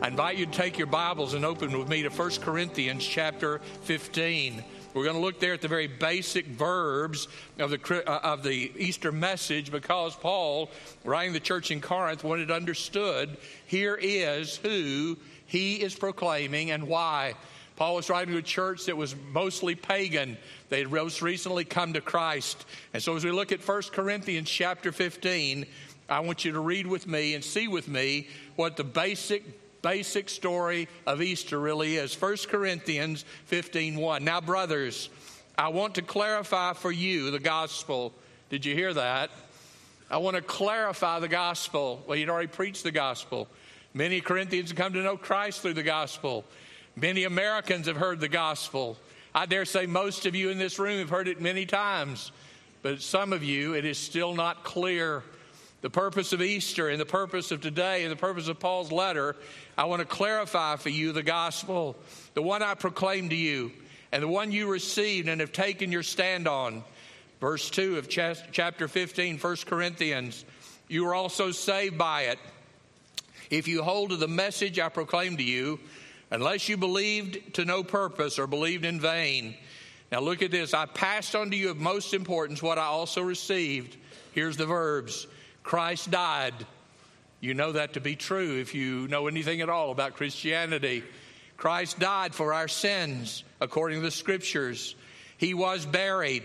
I invite you to take your Bibles and open with me to 1 Corinthians chapter 15. We're going to look there at the very basic verbs of the, uh, of the Easter message because Paul, writing the church in Corinth, wanted understood here is who he is proclaiming and why. Paul was writing to a church that was mostly pagan. They had most recently come to Christ. And so as we look at 1 Corinthians chapter 15, I want you to read with me and see with me what the basic basic story of Easter really is. 1 Corinthians 15:1. Now brothers, I want to clarify for you the gospel. Did you hear that? I want to clarify the gospel. Well, you'd already preached the gospel. Many Corinthians have come to know Christ through the gospel. Many Americans have heard the gospel. I dare say most of you in this room have heard it many times, but some of you, it is still not clear. The purpose of Easter and the purpose of today and the purpose of Paul's letter, I want to clarify for you the gospel, the one I proclaimed to you, and the one you received and have taken your stand on. Verse 2 of chapter 15, 1 Corinthians. You were also saved by it. If you hold to the message I proclaimed to you, unless you believed to no purpose or believed in vain. Now look at this. I passed on to you of most importance what I also received. Here's the verbs Christ died. You know that to be true if you know anything at all about Christianity. Christ died for our sins according to the scriptures. He was buried.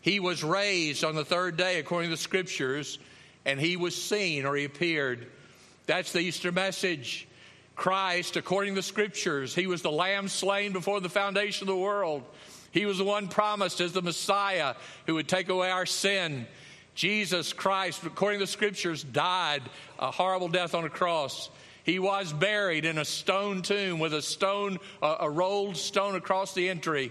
He was raised on the third day according to the scriptures, and he was seen or he appeared. That's the Easter message. Christ, according to the scriptures, he was the lamb slain before the foundation of the world. He was the one promised as the Messiah who would take away our sin. Jesus Christ, according to the scriptures, died a horrible death on a cross. He was buried in a stone tomb with a stone, a rolled stone across the entry.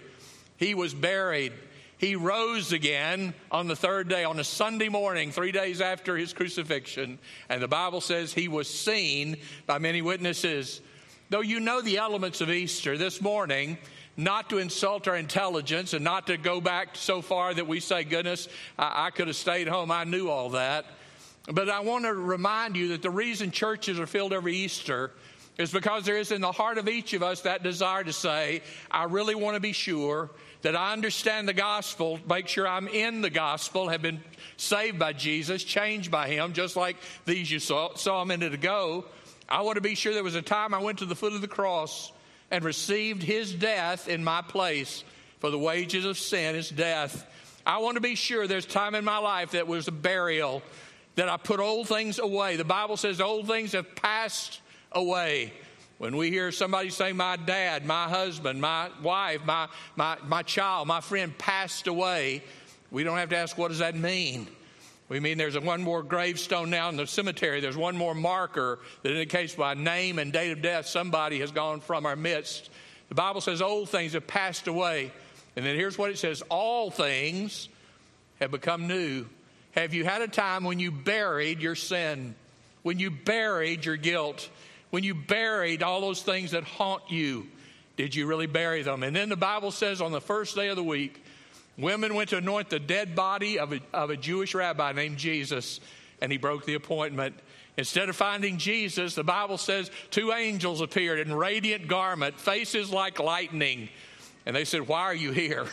He was buried. He rose again on the third day, on a Sunday morning, three days after his crucifixion. And the Bible says he was seen by many witnesses. Though you know the elements of Easter, this morning, not to insult our intelligence and not to go back so far that we say, goodness, I, I could have stayed home. I knew all that. But I want to remind you that the reason churches are filled every Easter is because there is in the heart of each of us that desire to say, I really want to be sure that I understand the gospel, make sure I'm in the gospel, have been saved by Jesus, changed by Him, just like these you saw, saw a minute ago. I want to be sure there was a time I went to the foot of the cross and received His death in my place, for the wages of sin is death. I want to be sure there's time in my life that was a burial, that I put old things away. The Bible says old things have passed away. When we hear somebody say, My dad, my husband, my wife, my, my, my child, my friend passed away, we don't have to ask, What does that mean? We mean there's one more gravestone now in the cemetery. There's one more marker that indicates by name and date of death somebody has gone from our midst. The Bible says old things have passed away. And then here's what it says all things have become new. Have you had a time when you buried your sin, when you buried your guilt? when you buried all those things that haunt you, did you really bury them? And then the Bible says on the first day of the week, women went to anoint the dead body of a, of a Jewish rabbi named Jesus, and he broke the appointment. Instead of finding Jesus, the Bible says two angels appeared in radiant garment, faces like lightning. And they said, Why are you here?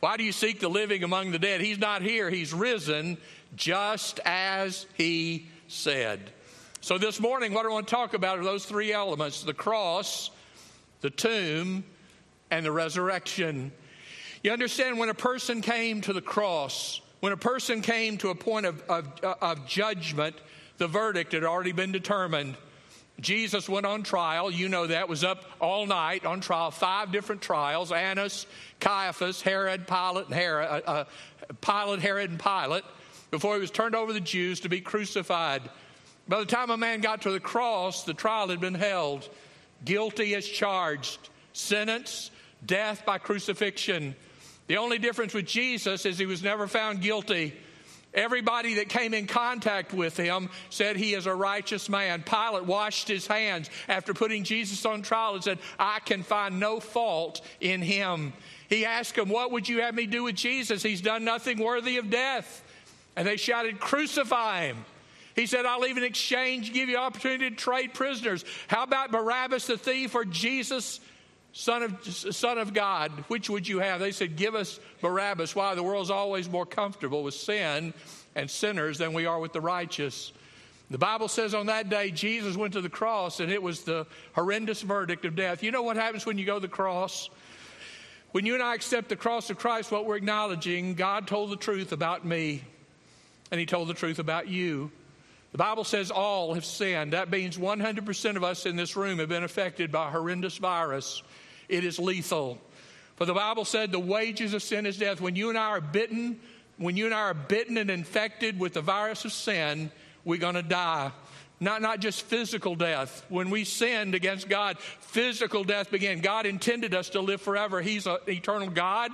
Why do you seek the living among the dead? He's not here, he's risen, just as he said. So, this morning, what I want to talk about are those three elements the cross, the tomb, and the resurrection. You understand, when a person came to the cross, when a person came to a point of, of, of judgment, the verdict had already been determined. Jesus went on trial. You know that was up all night on trial, five different trials: Annas, Caiaphas, Herod, Pilate, and Herod, uh, uh, Pilate, Herod, and Pilate. Before he was turned over to the Jews to be crucified. By the time a man got to the cross, the trial had been held. Guilty as charged, sentence, death by crucifixion. The only difference with Jesus is he was never found guilty. Everybody that came in contact with him said he is a righteous man. Pilate washed his hands after putting Jesus on trial and said, I can find no fault in him. He asked him, What would you have me do with Jesus? He's done nothing worthy of death. And they shouted, Crucify him. He said, I'll even exchange, give you opportunity to trade prisoners. How about Barabbas the thief or Jesus, son of, son of God? Which would you have? They said, Give us Barabbas. Why? The world's always more comfortable with sin and sinners than we are with the righteous. The Bible says on that day, Jesus went to the cross and it was the horrendous verdict of death. You know what happens when you go to the cross? When you and I accept the cross of Christ, what we're acknowledging, God told the truth about me, and He told the truth about you. The Bible says all have sinned. That means 100% of us in this room have been affected by a horrendous virus. It is lethal. For the Bible said the wages of sin is death. When you and I are bitten, when you and I are bitten and infected with the virus of sin, we're going to die. Not, not just physical death. When we sinned against God, physical death began. God intended us to live forever. He's an eternal God.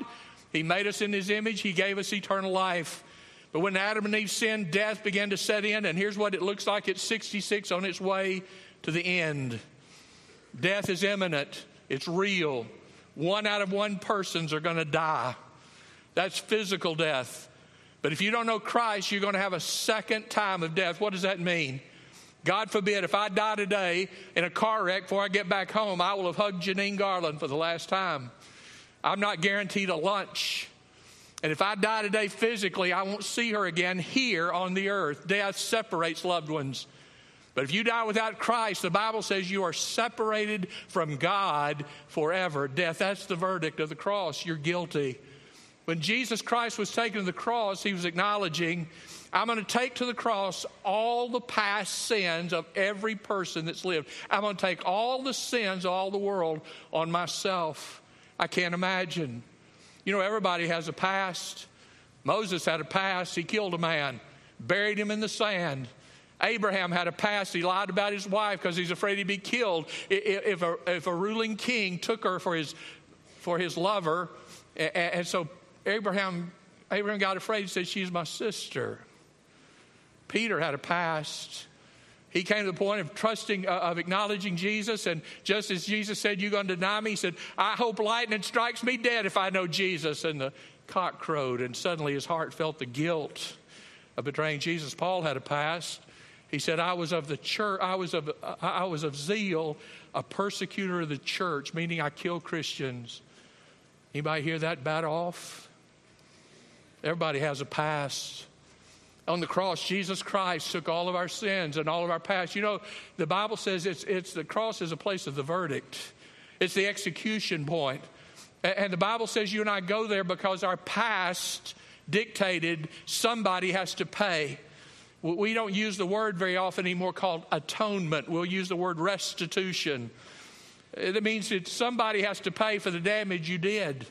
He made us in His image, He gave us eternal life. But when Adam and Eve sinned, death began to set in, and here's what it looks like it's 66 on its way to the end. Death is imminent, it's real. One out of one persons are going to die. That's physical death. But if you don't know Christ, you're going to have a second time of death. What does that mean? God forbid, if I die today in a car wreck before I get back home, I will have hugged Janine Garland for the last time. I'm not guaranteed a lunch. And if I die today physically, I won't see her again here on the earth. Death separates loved ones. But if you die without Christ, the Bible says you are separated from God forever. Death, that's the verdict of the cross. You're guilty. When Jesus Christ was taken to the cross, he was acknowledging, I'm going to take to the cross all the past sins of every person that's lived. I'm going to take all the sins of all the world on myself. I can't imagine. You know, everybody has a past. Moses had a past. He killed a man, buried him in the sand. Abraham had a past. He lied about his wife because he's afraid he'd be killed. If a, if a ruling king took her for his, for his lover, and so Abraham, Abraham got afraid. He said, She's my sister. Peter had a past. He came to the point of trusting, uh, of acknowledging Jesus. And just as Jesus said, You're going to deny me, he said, I hope lightning strikes me dead if I know Jesus. And the cock crowed, and suddenly his heart felt the guilt of betraying Jesus. Paul had a past. He said, I was of the church, I was of, I was of zeal, a persecutor of the church, meaning I killed Christians. Anybody hear that bat off? Everybody has a past. On the cross, Jesus Christ took all of our sins and all of our past. You know, the Bible says it's, it's the cross is a place of the verdict. It's the execution point. And the Bible says you and I go there because our past dictated somebody has to pay. We don't use the word very often anymore called atonement. We'll use the word restitution. Uh, it means that somebody has to pay for the damage you did.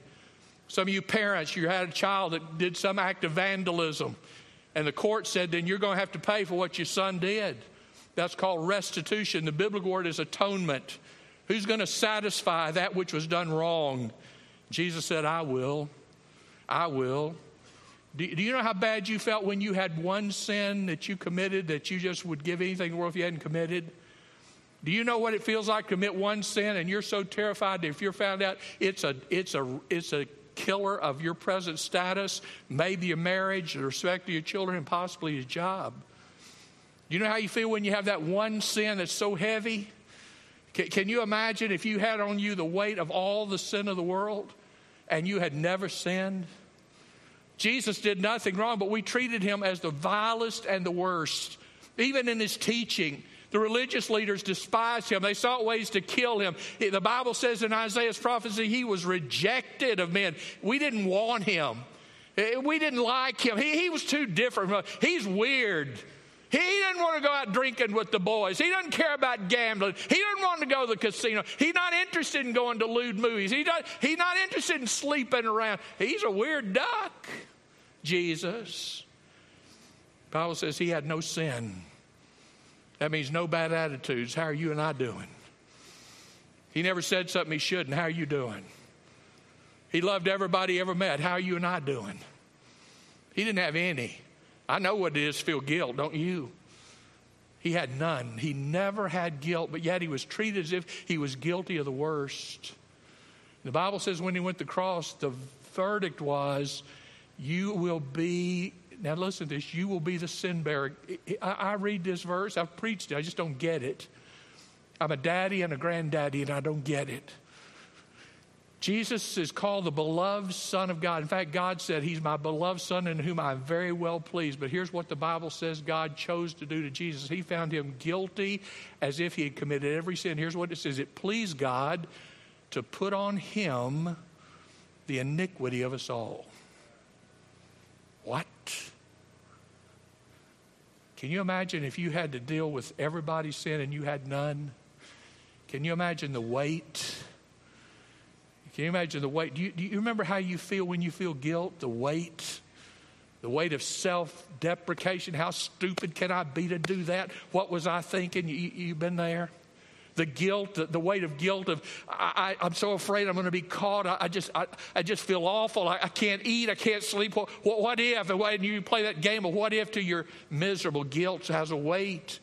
Some of you parents, you had a child that did some act of vandalism, and the court said, then you're going to have to pay for what your son did. That's called restitution. The biblical word is atonement. Who's going to satisfy that which was done wrong? Jesus said, I will. I will. Do, do, you know how bad you felt when you had one sin that you committed that you just would give anything in the world if you hadn't committed? Do you know what it feels like to commit one sin and you're so terrified that if you're found out it's a it's a it's a killer of your present status, maybe your marriage, the respect of your children, and possibly your job? Do you know how you feel when you have that one sin that's so heavy? Can, can you imagine if you had on you the weight of all the sin of the world and you had never sinned? Jesus did nothing wrong, but we treated him as the vilest and the worst. Even in his teaching, the religious leaders despised him. They sought ways to kill him. The Bible says in Isaiah's prophecy, he was rejected of men. We didn't want him. Eh, we didn't like him. He, he was too different. He's weird. He didn't want to go out drinking with the boys. He doesn't care about gambling. He doesn't want to go to the casino. He's not interested in going to lewd movies. He does, he's not interested in sleeping around. He's a weird duck. Jesus. The Bible says he had no sin. That means no bad attitudes. How are you and I doing? He never said something he shouldn't. How are you doing? He loved everybody he ever met. How are you and I doing? He didn't have any. I know what it is to feel guilt, don't you? He had none. He never had guilt, but yet he was treated as if he was guilty of the worst. The Bible says when he went to the cross, the verdict was you will be now listen to this, you will be the sin bearer. I, I read this verse, I've preached it, I just don't get it. I'm a daddy and a granddaddy, and I don't get it. Jesus is called the beloved Son of God. In fact, God said, He's my beloved Son in whom I'm very well pleased. But here's what the Bible says God chose to do to Jesus He found him guilty as if he had committed every sin. Here's what it says It pleased God to put on him the iniquity of us all. What? Can you imagine if you had to deal with everybody's sin and you had none? Can you imagine the weight? Can you imagine the weight? Do you, do you remember how you feel when you feel guilt? The weight? The weight of self deprecation. How stupid can I be to do that? What was I thinking? You, you been there? The guilt, the, weight of guilt of I, am so afraid I'm going to be caught. I, I just I, I, just feel awful. I, I, can't eat. I can't sleep. What, what, what if? And you play that game of what if to your miserable guilt has a weight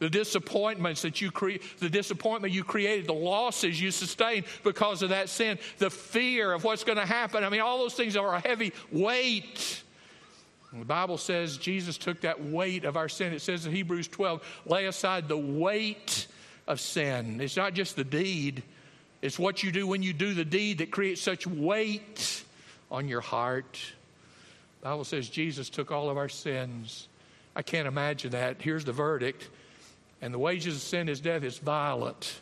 the disappointments that you create, the disappointment you created, the losses you sustained because of that sin, the fear of what's going to happen. I mean, all those things are a heavy weight. The Bible says Jesus took that weight of our sin. It says in Hebrews 12, lay aside the weight of sin. It's not just the deed, it's what you do when you do the deed that creates such weight on your heart. The Bible says Jesus took all of our sins. I can't imagine that. Here's the verdict and the wages of sin is death. It's violent.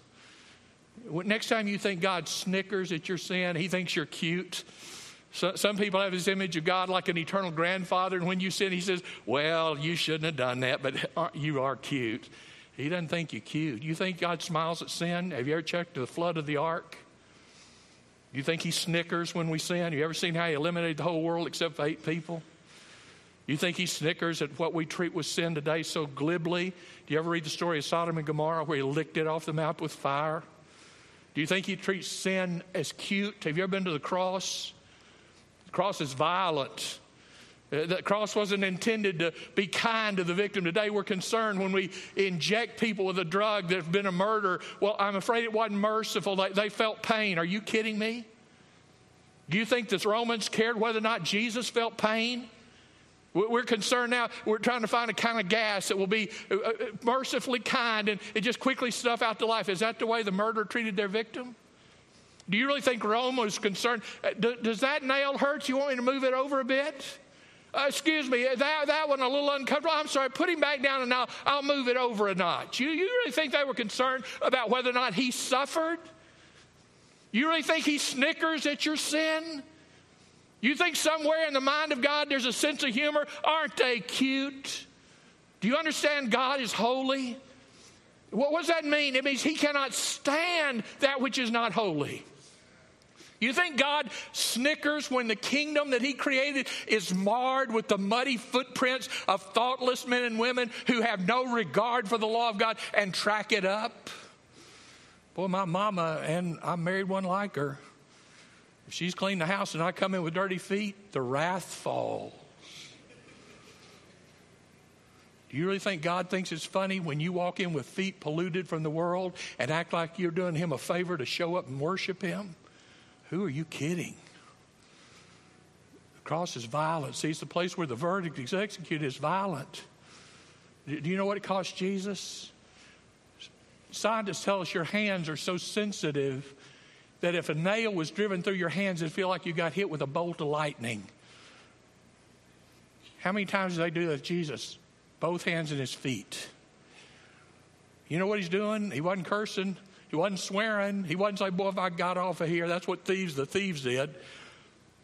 Next time you think God snickers at your sin, he thinks you're cute. So, some people have this image of God like an eternal grandfather, and when you sin, he says, Well, you shouldn't have done that, but you are cute. He doesn't think you cute. You think God smiles at sin? Have you ever checked the flood of the ark? Do you think he snickers when we sin? You ever seen how he eliminated the whole world except eight people? You think he snickers at what we treat with sin today so glibly? Do you ever read the story of Sodom and Gomorrah where he licked it off the mouth with fire? Do you think he treats sin as cute? Have you ever been to the cross? The cross is violent. Uh, the cross wasn't intended to be kind to the victim. Today we're concerned when we inject people with a drug that's been a murder. Well, I'm afraid it wasn't merciful. They, they felt pain. Are you kidding me? Do you think the Romans cared whether or not Jesus felt pain? We're concerned now. We're trying to find a kind of gas that will be uh, uh, mercifully kind and it just quickly stuff out the life. Is that the way the murderer treated their victim? Do you really think Rome was concerned? Uh, does that nail hurt? You want me to move it over a bit? Uh, excuse me, that, that one a little uncomfortable. I'm sorry, put him back down and I'll, I'll move it over a notch. You, you really think they were concerned about whether or not he suffered? You really think he snickers at your sin? You think somewhere in the mind of God there's a sense of humor? Aren't they cute? Do you understand God is holy? What does that mean? It means He cannot stand that which is not holy. You think God snickers when the kingdom that He created is marred with the muddy footprints of thoughtless men and women who have no regard for the law of God and track it up? Boy, my mama, and I married one like her, if she's cleaned the house and I come in with dirty feet, the wrath falls. Do you really think God thinks it's funny when you walk in with feet polluted from the world and act like you're doing Him a favor to show up and worship Him? Who are you kidding? The cross is violent. See, it's the place where the verdict is executed is violent. Do you know what it cost Jesus? Scientists tell us your hands are so sensitive that if a nail was driven through your hands, it'd feel like you got hit with a bolt of lightning. How many times did they do that Jesus? Both hands and his feet. You know what he's doing? He wasn't cursing. He wasn't swearing. He wasn't saying, Boy, if I got off of here, that's what thieves, the thieves did.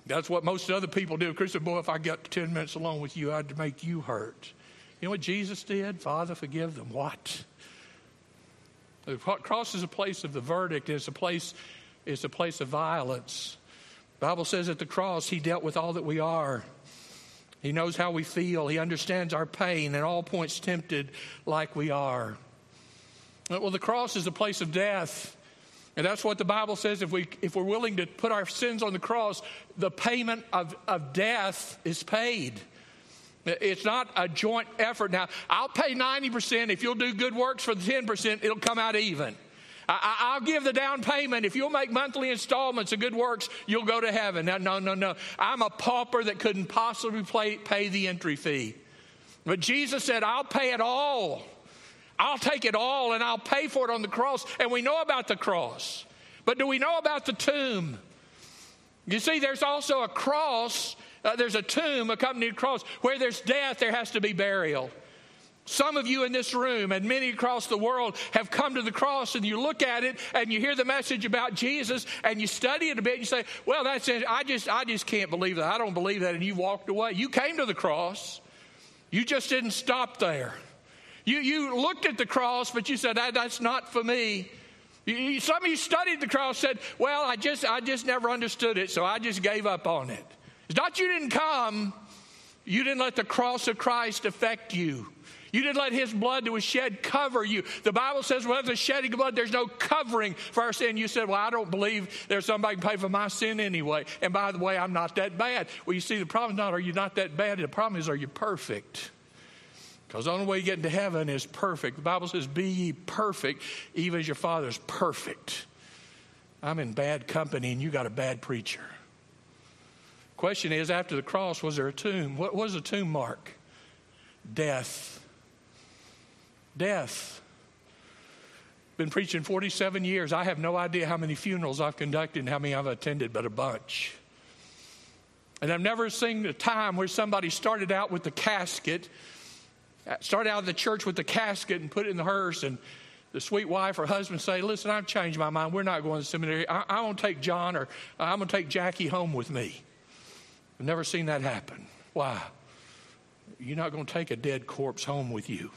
That's what most other people do. Christian, boy, if I got 10 minutes alone with you, I'd make you hurt. You know what Jesus did? Father, forgive them. What? The cross is a place of the verdict. It's a place is a place of violence. The Bible says at the cross, He dealt with all that we are. He knows how we feel. He understands our pain and all points tempted like we are. Well, the cross is a place of death. And that's what the Bible says. If, we, if we're willing to put our sins on the cross, the payment of, of death is paid. It's not a joint effort. Now, I'll pay 90%. If you'll do good works for the 10%, it'll come out even. I, will give the down payment. If you'll make monthly installments of good works, you'll go to heaven. No, no, no, no. I'm a pauper that couldn't possibly pay, pay the entry fee. But Jesus said, I'll pay it all. I'll take it all and I'll pay for it on the cross. And we know about the cross. But do we know about the tomb? You see, there's also a cross, uh, there's a tomb accompanied cross. Where there's death, there has to be burial. Some of you in this room and many across the world have come to the cross and you look at it and you hear the message about Jesus and you study it a bit and you say, Well, that's it. I just I just can't believe that. I don't believe that. And you walked away. You came to the cross. You just didn't stop there. You you looked at the cross, but you said, that, that's not for me. You, some of you studied the cross said, Well, I just I just never understood it, so I just gave up on it. It's not you didn't come, you didn't let the cross of Christ affect you. You didn't let his blood that was shed cover you. The Bible says, well, the shedding of blood, there's no covering for our sin. You said, well, I don't believe there's somebody can pay for my sin anyway. And by the way, I'm not that bad. Well, you see, the problem is not, are you not that bad? The problem is, are you perfect? Because the only way you get into heaven is perfect. The Bible says, Be ye perfect, even as your Father is perfect. I'm in bad company, and you got a bad preacher. Question is, after the cross, was there a tomb? What was the tomb mark? Death death. Been preaching 47 years. I have no idea how many funerals I've conducted and how many I've attended, but a bunch. And I've never seen a time where somebody started out with the casket, uh, started out of the church with the casket and put it in the hearse, and the sweet wife or husband say, Listen, I've changed my mind. We're not going to seminary. I, want to take John or uh, I'm going to take Jackie home with me. I've never seen that happen. Why? You're not going to take a dead corpse home with you.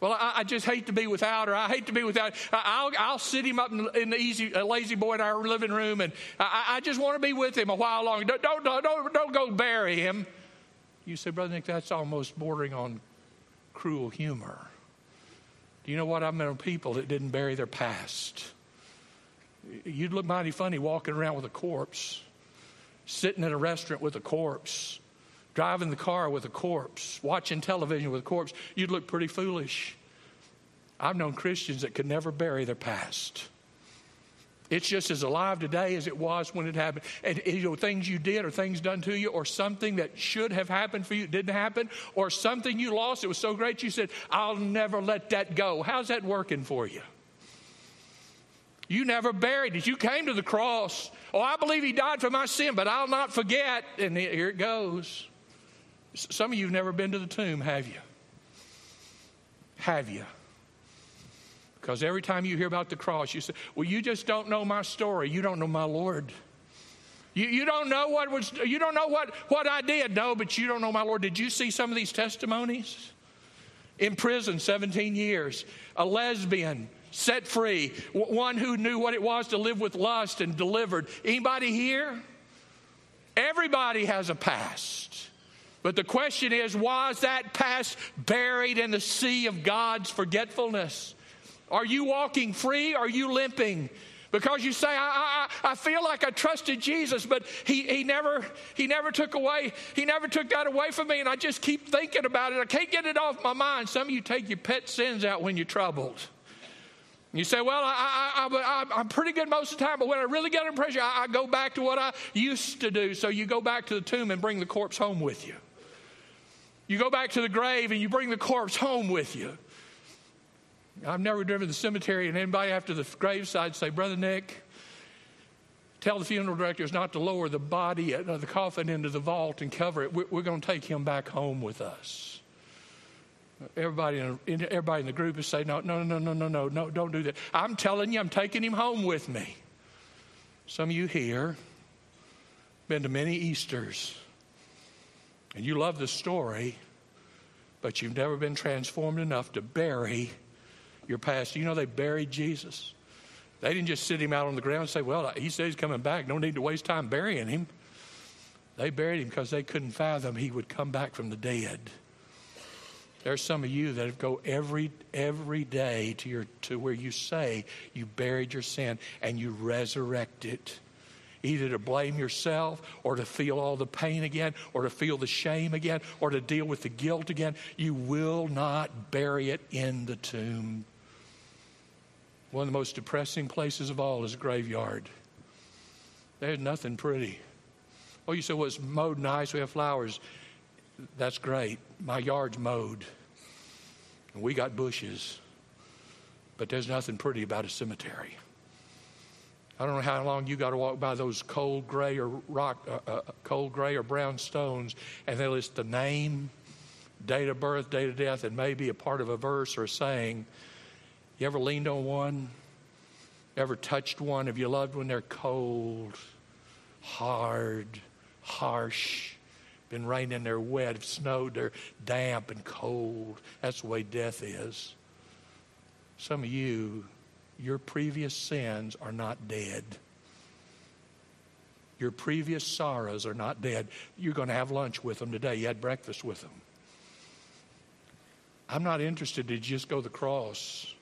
Well, I, I, just hate to be without her. I hate to be without. I'll, I'll sit him up in, in the easy, lazy boy in our living room, and I, I just want to be with him a while longer. Don't, don't, don't, don't go bury him. You say, Brother Nick, that's almost bordering on cruel humor. Do you know what? I've met people that didn't bury their past. You'd look mighty funny walking around with a corpse, sitting in a restaurant with a corpse driving the car with a corpse, watching television with a corpse, you'd look pretty foolish. I've known Christians that could never bury their past. It's just as alive today as it was when it happened. And you know, things you did or things done to you or something that should have happened for you didn't happen or something you lost, it was so great you said, I'll never let that go. How's that working for you? You never buried it. You came to the cross. Oh, I believe he died for my sin, but I'll not forget. And here it goes. Some of you have never been to the tomb, have you? Have you? Because every time you hear about the cross, you say, Well, you just don't know my story. You don't know my Lord. You, you don't know what was you don't know what, what I did. No, but you don't know my Lord. Did you see some of these testimonies? In prison, 17 years, a lesbian set free, one who knew what it was to live with lust and delivered. Anybody here? Everybody has a past. But the question is, was that past buried in the sea of God's forgetfulness? Are you walking free? Are you limping? Because you say, I, I, I feel like I trusted Jesus, but he, he, never, he never took away, he never took that away from me, and I just keep thinking about it. I can't get it off my mind. Some of you take your pet sins out when you're troubled. You say, Well, I, am pretty good most of the time, but when I really get under pressure, I, I go back to what I used to do. So you go back to the tomb and bring the corpse home with you. You go back to the grave and you bring the corpse home with you. I've never driven to the cemetery and anybody after the graveside say, Brother Nick, tell the funeral directors not to lower the body, uh, the coffin into the vault and cover it. We're, going to take him back home with us. Everybody in, everybody in the group is saying, no, no, no, no, no, no, no, don't do that. I'm telling you, I'm taking him home with me. Some of you here been to many Easters and you love the story, but you've never been transformed enough to bury your past. You know, they buried Jesus. They didn't just sit him out on the ground and say, Well, he said he's coming back. No need to waste time burying him. They buried him because they couldn't fathom he would come back from the dead. There's some of you that go every every day to your to where you say you buried your sin and you resurrect it either to blame yourself or to feel all the pain again or to feel the shame again or to deal with the guilt again. You will not bury it in the tomb. One of the most depressing places of all is a graveyard. There's nothing pretty. Oh, you say, well, it's mowed nice, we have flowers. That's great. My yard's mowed, and we got bushes, but there's nothing pretty about a cemetery. I don't know how long you got to walk by those cold gray or rock, uh, uh, cold gray or brown stones, and they list the name, date of birth, date of death, and maybe a part of a verse or a saying. You ever leaned on one? Ever touched one? Have you loved when they're cold, hard, harsh? Been raining, they're wet, if snowed, they're damp and cold. That's the way death is. Some of you your previous sins are not dead. Your previous sorrows are not dead. You're going to have lunch with them today. You had breakfast with them. I'm not interested to just go to the cross.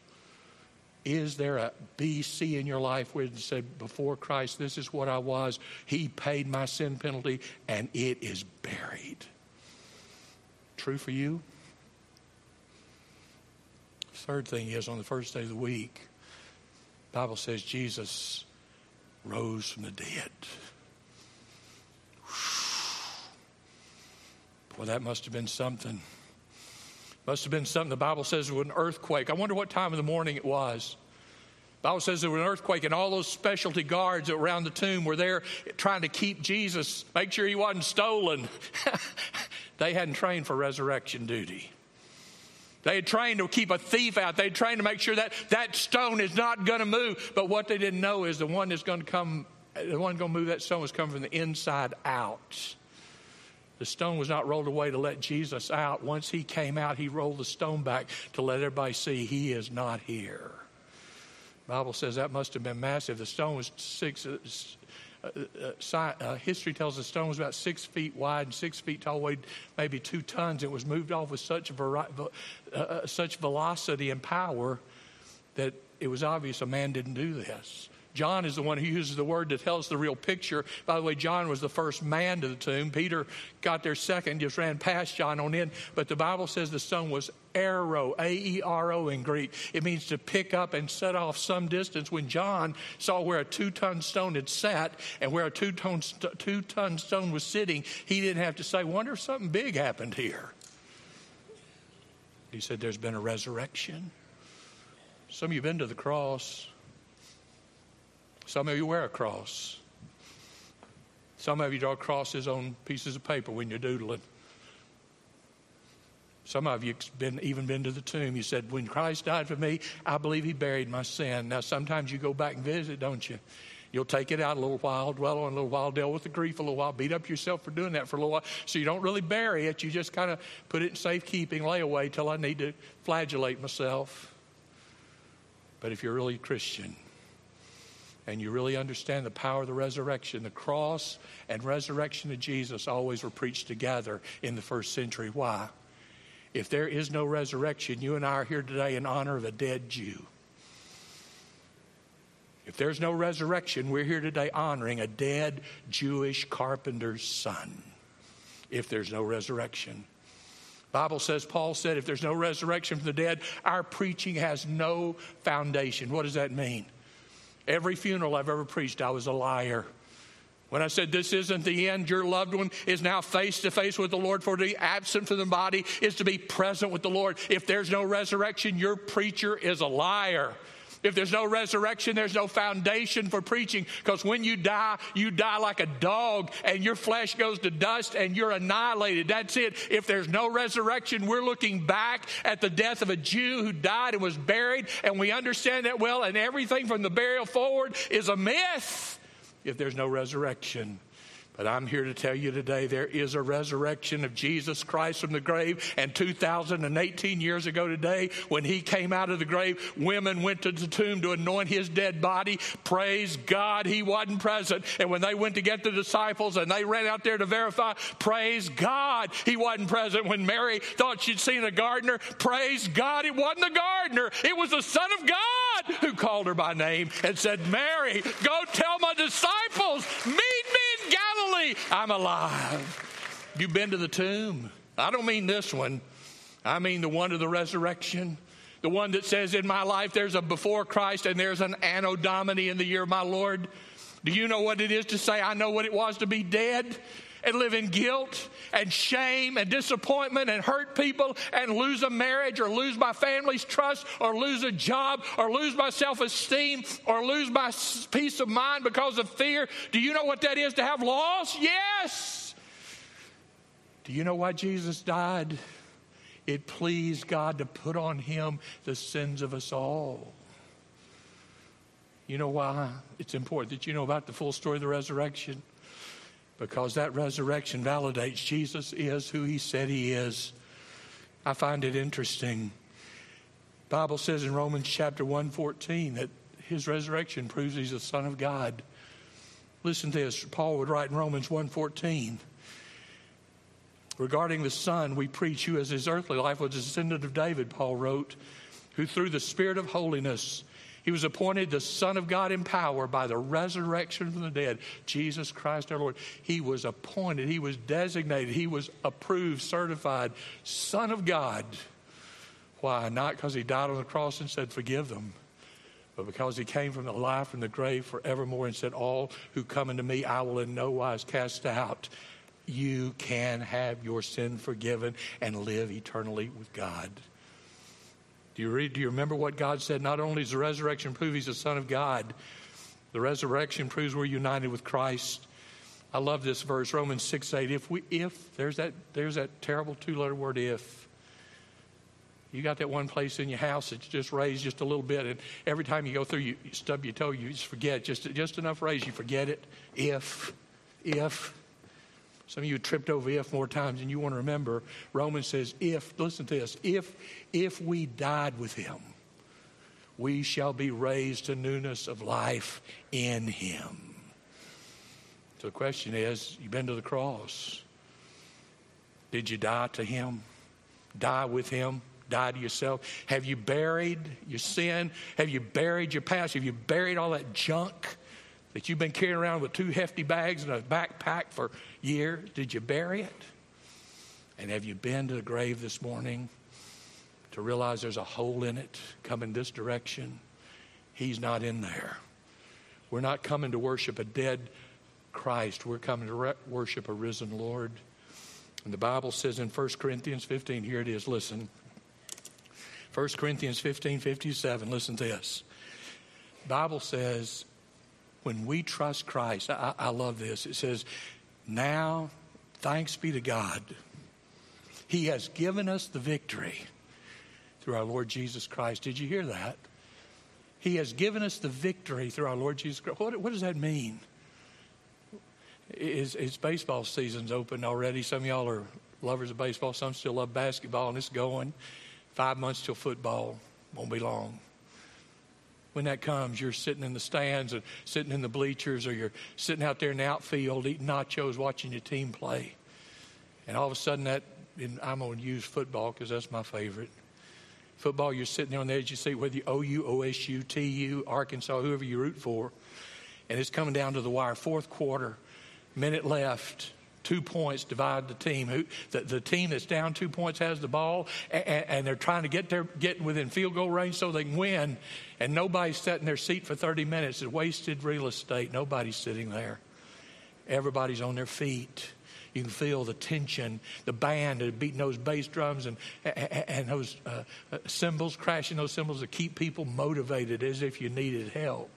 Is there a BC in your life where you said, Before Christ, this is what I was? He paid my sin penalty and it is buried. True for you? Third thing is on the first day of the week, Bible says Jesus rose from the dead. Well, that must have been something. Must have been something. The Bible says it was an earthquake. I wonder what time of the morning it was. Bible says there was an earthquake, and all those specialty guards around the tomb were there trying to keep Jesus, make sure he wasn't stolen. they hadn't trained for resurrection duty. They had trained to keep a thief out. They had trained to make sure that that stone is not going to move. But what they didn't know is the one that's going to come, the one going to move that stone was coming from the inside out. The stone was not rolled away to let Jesus out. Once he came out, he rolled the stone back to let everybody see he is not here. Bible says that must have been massive. The stone was six, uh, uh, history tells the stone was about six feet wide and six feet tall, weighed maybe two tons. It was moved off with such, vari- uh, uh, such velocity and power that it was obvious a man didn't do this. John is the one who uses the word to tell us the real picture. By the way, John was the first man to the tomb. Peter got there second, just ran past John on in. But the Bible says the stone was aero, A E R O in Greek. It means to pick up and set off some distance. When John saw where a two ton stone had sat and where a two ton, ton stone was sitting, he didn't have to say, Wonder if something big happened here. He said, There's been a resurrection. Some of you have been to the cross. Some of you wear a cross. Some of you draw crosses on pieces of paper when you're doodling. Some of you been even been to the tomb. You said, "When Christ died for me, I believe He buried my sin." Now, sometimes you go back and visit, don't you? You'll take it out a little while, dwell on a little while, deal with the grief a little while, beat up yourself for doing that for a little while. So you don't really bury it. You just kind of put it in safekeeping, lay away till I need to flagellate myself. But if you're really a Christian, and you really understand the power of the resurrection, the cross and resurrection of Jesus always were preached together in the first century. Why? If there is no resurrection, you and I are here today in honor of a dead Jew. If there's no resurrection, we're here today honoring a dead Jewish carpenter's son. If there's no resurrection. Bible says, Paul said, if there's no resurrection from the dead, our preaching has no foundation. What does that mean? Every funeral I've ever preached, I was a liar. When I said this isn't the end, your loved one is now face to face with the Lord. For to be absent from the body is to be present with the Lord. If there's no resurrection, your preacher is a liar. If there's no resurrection, there's no foundation for preaching because when you die, you die like a dog and your flesh goes to dust and you're annihilated. That's it. If there's no resurrection, we're looking back at the death of a Jew who died and was buried, and we understand that well, and everything from the burial forward is a myth if there's no resurrection. But I'm here to tell you today there is a resurrection of Jesus Christ from the grave. And 2018 years ago today, when he came out of the grave, women went to the tomb to anoint his dead body. Praise God, he wasn't present. And when they went to get the disciples and they ran out there to verify, praise God, he wasn't present. When Mary thought she'd seen a gardener, praise God, it wasn't the gardener, it was the Son of God who called her by name and said, Mary, go tell my disciples, meet me Galilee, I'm alive. You've been to the tomb. I don't mean this one, I mean the one of the resurrection The one that says, In my life there's a before Christ and there's an anno domini in the year of my Lord? Do you know what it is to say, I know what it was to be dead? And live in guilt and shame and disappointment and hurt people and lose a marriage or lose my family's trust or lose a job or lose my self esteem or lose my peace of mind because of fear. Do you know what that is to have loss? Yes. Do you know why Jesus died? It pleased God to put on him the sins of us all. You know why it's important that you know about the full story of the resurrection? Because that resurrection validates Jesus is who he said he is. I find it interesting. Bible says in Romans chapter 114 that his resurrection proves he's the son of God. Listen to this. Paul would write in Romans 114 regarding the son we preach who as his earthly life was a descendant of David, Paul wrote, who through the spirit of holiness he was appointed the Son of God in power by the resurrection from the dead, Jesus Christ our Lord. He was appointed, he was designated, he was approved, certified Son of God. Why? Not because he died on the cross and said, Forgive them, but because he came from the life from the grave forevermore and said, All who come unto me, I will in no wise cast out. You can have your sin forgiven and live eternally with God. Do you read? Do you remember what God said? Not only does the resurrection prove He's the Son of God, the resurrection proves we're united with Christ. I love this verse, Romans six eight. If we, if there's that, there's that terrible two-letter word, if. You got that one place in your house that's just raised just a little bit, and every time you go through, you, you stub your toe, you just forget just just enough raise, you forget it. If, if. Some of you tripped over if more times than you want to remember. Romans says, if, listen to this, if, if we died with him, we shall be raised to newness of life in him. So the question is, you've been to the cross. Did you die to him? Die with him? Die to yourself? Have you buried your sin? Have you buried your past? Have you buried all that junk? That you've been carrying around with two hefty bags and a backpack for years? Did you bury it? And have you been to the grave this morning to realize there's a hole in it coming this direction? He's not in there. We're not coming to worship a dead Christ. We're coming to re- worship a risen Lord. And the Bible says in 1 Corinthians 15, here it is, listen. 1 Corinthians 15, 57, listen to this. Bible says, when we trust Christ, I, I love this. It says, Now, thanks be to God. He has given us the victory through our Lord Jesus Christ. Did you hear that? He has given us the victory through our Lord Jesus Christ. What, what does that mean? Is, is baseball season's open already? Some of y'all are lovers of baseball. Some still love basketball, and it's going. Five months till football. Won't be long when that comes, you're sitting in the stands or sitting in the bleachers or you're sitting out there in the outfield eating nachos watching your team play. And all of a sudden, that, I'm going to use football because that's my favorite. Football, you're sitting there on the edge of your seat, whether you OU, OSU, TU, Arkansas, whoever you root for, and it's coming down to the wire. Fourth quarter, minute left two points divide the team. Who, the, the team that's down two points has the ball, and, and, they're trying to get their get within field goal range so they can win. And nobody's sat in their seat for 30 minutes. It's wasted real estate. Nobody's sitting there. Everybody's on their feet. You can feel the tension, the band beating those bass drums and, and those uh, uh, cymbals, crashing those cymbals to keep people motivated as if you needed help.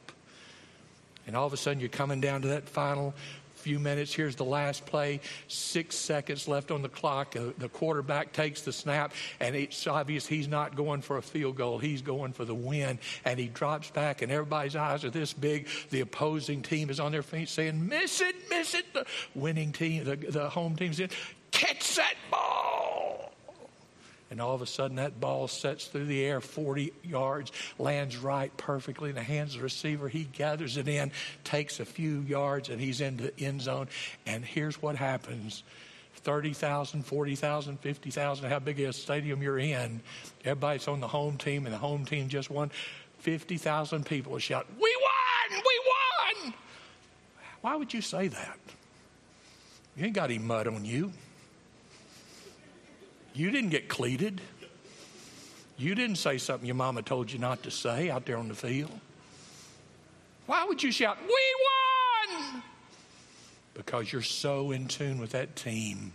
And all of a sudden, you're coming down to that final few minutes. Here's the last play. Six seconds left on the clock. Uh, the quarterback takes the snap, and it's obvious he's not going for a field goal. He's going for the win. And he drops back, and everybody's eyes are this big. The opposing team is on their feet saying, Miss it, miss it. The winning team, the, the home team's saying, Catch that ball. And all of a sudden, that ball sets through the air 40 yards, lands right perfectly in the hands of the receiver. He gathers it in, takes a few yards, and he's into the end zone. And here's what happens 30,000, 40,000, 50,000, how big a stadium you're in. Everybody's on the home team, and the home team just won. 50,000 people shout, We won! We won! Why would you say that? You ain't got any mud on you. You didn't get cleated. You didn't say something your mama told you not to say out there on the field. Why would you shout, We won? Because you're so in tune with that team.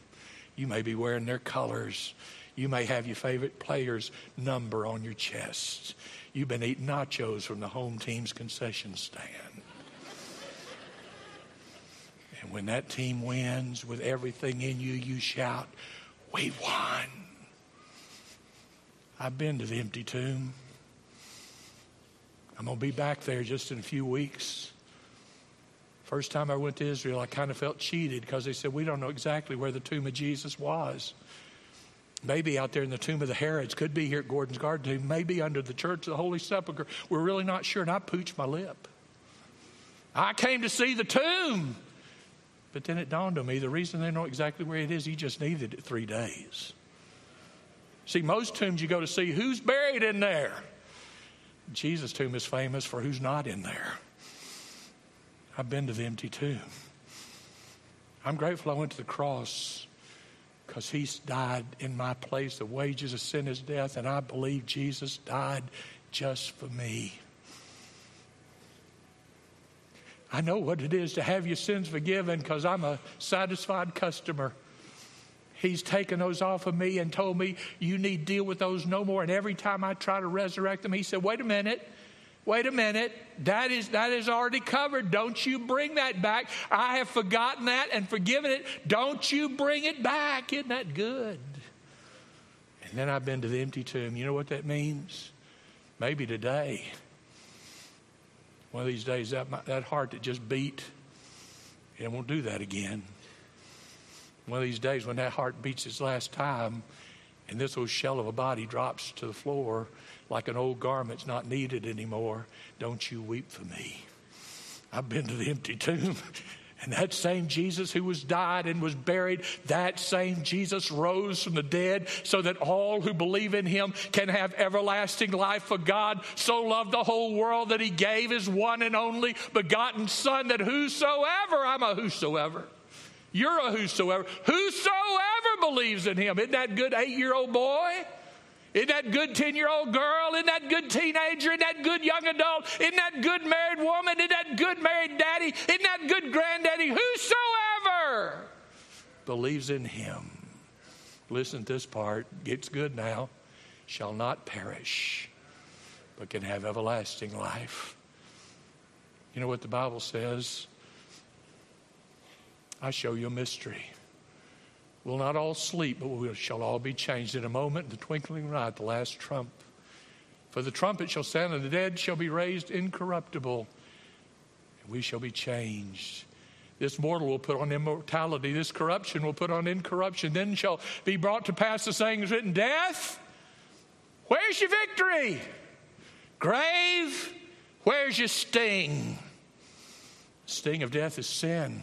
You may be wearing their colors. You may have your favorite player's number on your chest. You've been eating nachos from the home team's concession stand. and when that team wins with everything in you, you shout, We won. I've been to the empty tomb. I'm going to be back there just in a few weeks. First time I went to Israel, I kind of felt cheated because they said, We don't know exactly where the tomb of Jesus was. Maybe out there in the tomb of the Herods, could be here at Gordon's Garden maybe under the Church of the Holy Sepulchre. We're really not sure, and I pooched my lip. I came to see the tomb. But then it dawned on me the reason they know exactly where it is, he just needed it three days. See, most tombs you go to see who's buried in there. Jesus' tomb is famous for who's not in there. I've been to the empty tomb. I'm grateful I went to the cross because he died in my place. The wages of sin is death, and I believe Jesus died just for me. I know what it is to have your sins forgiven because I'm a satisfied customer. He's taken those off of me and told me, You need deal with those no more. And every time I try to resurrect them, He said, Wait a minute. Wait a minute. That is, that is already covered. Don't you bring that back. I have forgotten that and forgiven it. Don't you bring it back. Isn't that good? And then I've been to the empty tomb. You know what that means? Maybe today, one of these days, that, that heart that just beat, it won't do that again. One of these days, when that heart beats its last time, and this old shell of a body drops to the floor like an old garment's not needed anymore, don't you weep for me. I've been to the empty tomb. And that same Jesus who was died and was buried, that same Jesus rose from the dead so that all who believe in him can have everlasting life. For God so loved the whole world that he gave his one and only begotten Son, that whosoever, I'm a whosoever, you're a whosoever. Whosoever believes in him. Isn't that good eight year old boy? Isn't that good 10 year old girl? Isn't that good teenager? Isn't that good young adult? Isn't that good married woman? Isn't that good married daddy? Isn't that good granddaddy? Whosoever believes in him. Listen to this part. It's good now. Shall not perish, but can have everlasting life. You know what the Bible says? I show you a mystery. We'll not all sleep, but we shall all be changed in a moment, in the twinkling of an eye, at the last trump. For the trumpet shall sound, and the dead shall be raised incorruptible, and we shall be changed. This mortal will put on immortality, this corruption will put on incorruption. Then shall be brought to pass the saying written Death, where's your victory? Grave, where's your sting? sting of death is sin.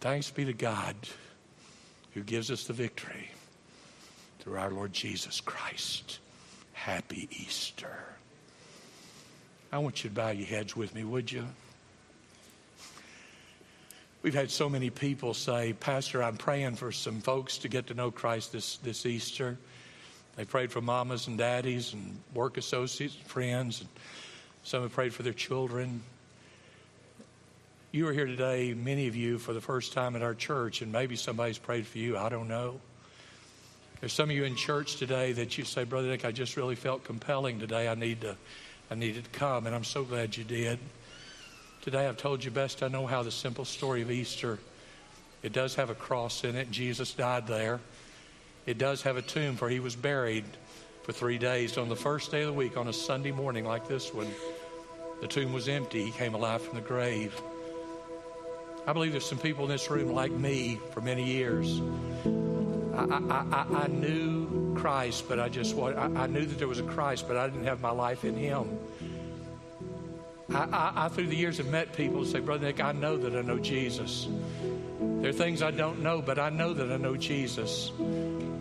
Thanks be to God who gives us the victory through our Lord Jesus Christ. Happy Easter. I want you to bow your heads with me, would you? We've had so many people say, Pastor, I'm praying for some folks to get to know Christ this, this Easter. They prayed for mamas and daddies and work associates and friends. And some have prayed for their children. You are here today, many of you, for the first time at our church, and maybe somebody's prayed for you. I don't know. There's some of you in church today that you say, Brother Nick, I just really felt compelling today. I need to, I needed to come, and I'm so glad you did. Today I've told you best I know how the simple story of Easter. It does have a cross in it, Jesus died there. It does have a tomb, for he was buried for three days. On the first day of the week, on a Sunday morning like this one, the tomb was empty. He came alive from the grave. I believe there's some people in this room like me for many years. I, I, I, I knew Christ, but I just I, I knew that there was a Christ, but I didn't have my life in Him. I, I, through the years, have met people who say, Brother Nick, I know that I know Jesus. There are things I don't know, but I know that I know Jesus.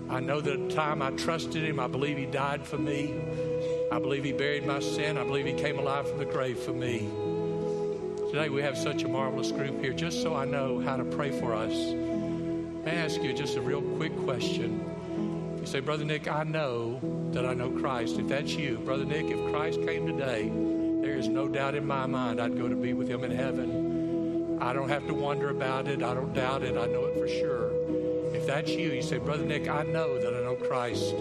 I know that at the time I trusted Him, I believe He died for me. I believe He buried my sin. I believe He came alive from the grave for me. Today we have such a marvelous group here. Just so I know how to pray for us, may I ask you just a real quick question? You You say, Brother Nick, I know that I know Christ. If that's you, Brother Nick, if Christ came today, there is no doubt in my mind I'd go to be with him in heaven. I don't have to wonder about it. I don't doubt it. I know it for sure. If that's you, you say, Brother Nick, I know that I know Christ.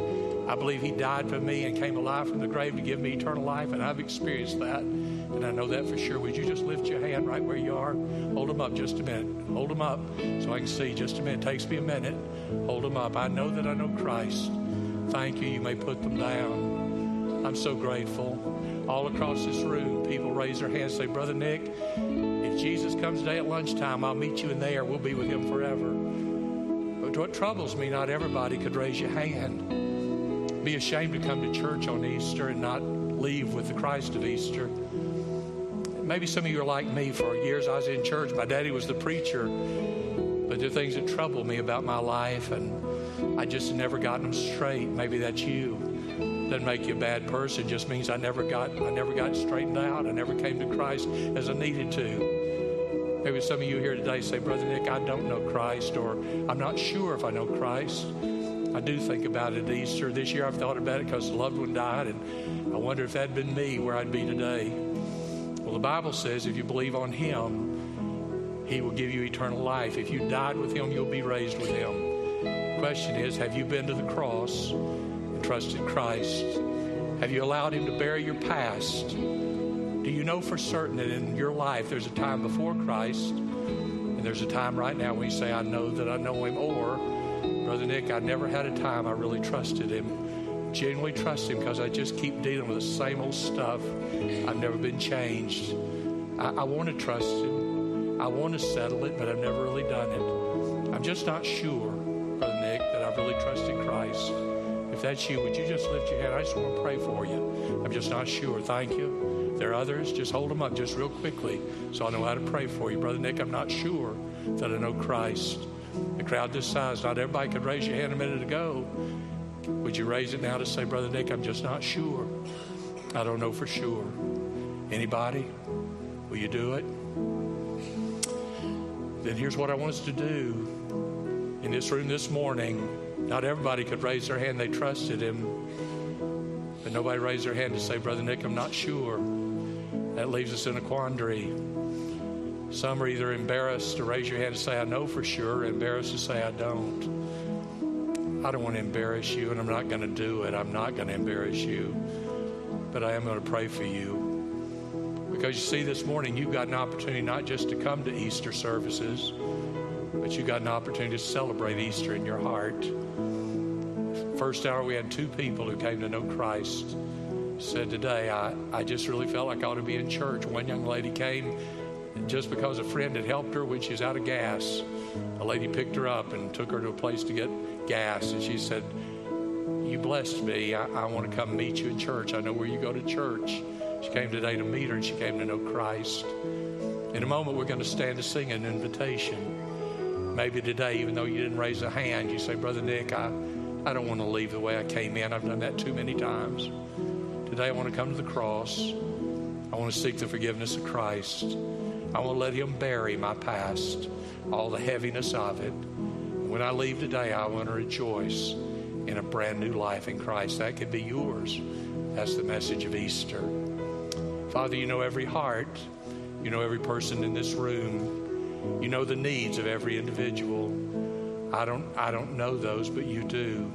I believe he died for me and came alive from the grave to give me eternal life, and I've experienced that. And I know that for sure. Would you just lift your hand right where you are? Hold them up just a minute. Hold them up so I can see. Just a minute. It Takes me a minute. Hold them up. I know that I know Christ. Thank you. You may put them down. I'm so grateful. All across this room, people raise their hands say, Brother Nick, if Jesus comes today at lunchtime, I'll meet you in there. We'll be with him forever. But what troubles me, not everybody could raise your hand. Be ashamed to come to church on Easter and not leave with the Christ of Easter maybe some of you are like me. For years I was in church. My daddy was the preacher. But there are things that trouble me about my life, and I just never got them straight. Maybe that's you. Doesn't make you a bad person. Just means I never got I never got straightened out. I never came to Christ as I needed to. Maybe some of you here today say, Brother Nick, I don't know Christ, or I'm not sure if I know Christ. I do think about it at Easter. This year I've thought about it because a loved one died, and I wonder if that'd been me, where I'd be today. The Bible says if you believe on Him, He will give you eternal life. If you died with Him, you'll be raised with Him. Question is have you been to the cross and trusted Christ? Have you allowed Him to bury your past? Do you know for certain that in your life there's a time before Christ and there's a time right now when you say, I know that I know Him? Or, Brother Nick, I never had a time I really trusted Him genuinely trust Him because I just keep dealing with the same old stuff. I've never been changed. I, I want to trust Him. I want to settle it, but I've never really done it. I'm just not sure, Brother Nick, that I've really trusted Christ. If that's you, would you just lift your hand? I just want to pray for you. I'm just not sure. Thank you. There are others, just hold them up just real quickly so I know how to pray for you. Brother Nick, I'm not sure that I know Christ. The crowd this size, not everybody could raise your hand a minute ago. Would you raise it now to say, Brother Nick, I'm just not sure. I don't know for sure. Anybody? Will you do it? Then here's what I want us to do. In this room this morning, not everybody could raise their hand. They trusted him. But nobody raised their hand to say, Brother Nick, I'm not sure. That leaves us in a quandary. Some are either embarrassed to raise your hand to say, I know for sure, embarrassed to say, I don't. I don't want to embarrass you, and I'm not going to do it. I'm not going to embarrass you. But I am going to pray for you. Because you see, this morning you've got an opportunity not just to come to Easter services, but you got an opportunity to celebrate Easter in your heart. First hour, we had two people who came to know Christ. Said today, I, I just really felt like I ought to be in church. One young lady came just because a friend had helped her when she was out of gas. A lady picked her up and took her to a place to get gas. And she said, You blessed me. I, I want to come meet you in church. I know where you go to church. She came today to meet her and she came to know Christ. In a moment, we're going to stand to sing an invitation. Maybe today, even though you didn't raise a hand, you say, Brother Nick, I, I don't want to leave the way I came in. I've done that too many times. Today, I want to come to the cross. I want to seek the forgiveness of Christ. I want to let Him bury my past, all the heaviness of it. When I leave today, I want to rejoice in a brand new life in Christ. That could be yours. That's the message of Easter. Father, you know every heart. You know every person in this room. You know the needs of every individual. I don't, I don't know those, but you do.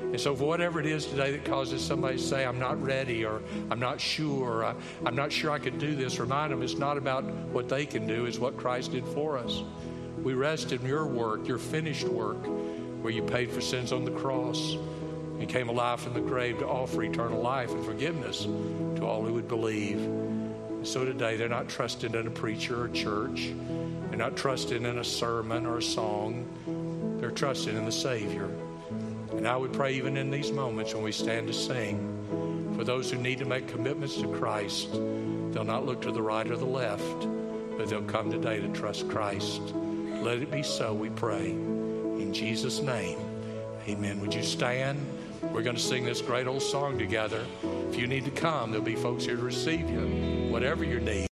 And so, for whatever it is today that causes somebody to say, I'm not ready, or I'm not sure, or I'm not sure I could do this, remind them it's not about what they can do, it's what Christ did for us. We rest in your work, your finished work, where you paid for sins on the cross and came alive from the grave to offer eternal life and forgiveness to all who would believe. So today, they're not trusting in a preacher or church. They're not trusting in a sermon or a song. They're trusting in the Savior. And I would pray, even in these moments when we stand to sing, for those who need to make commitments to Christ, they'll not look to the right or the left, but they'll come today to trust Christ. Let it be so, we pray. In Jesus' name, amen. Would you stand? We're going to sing this great old song together. If you need to come, there'll be folks here to receive you, whatever your need.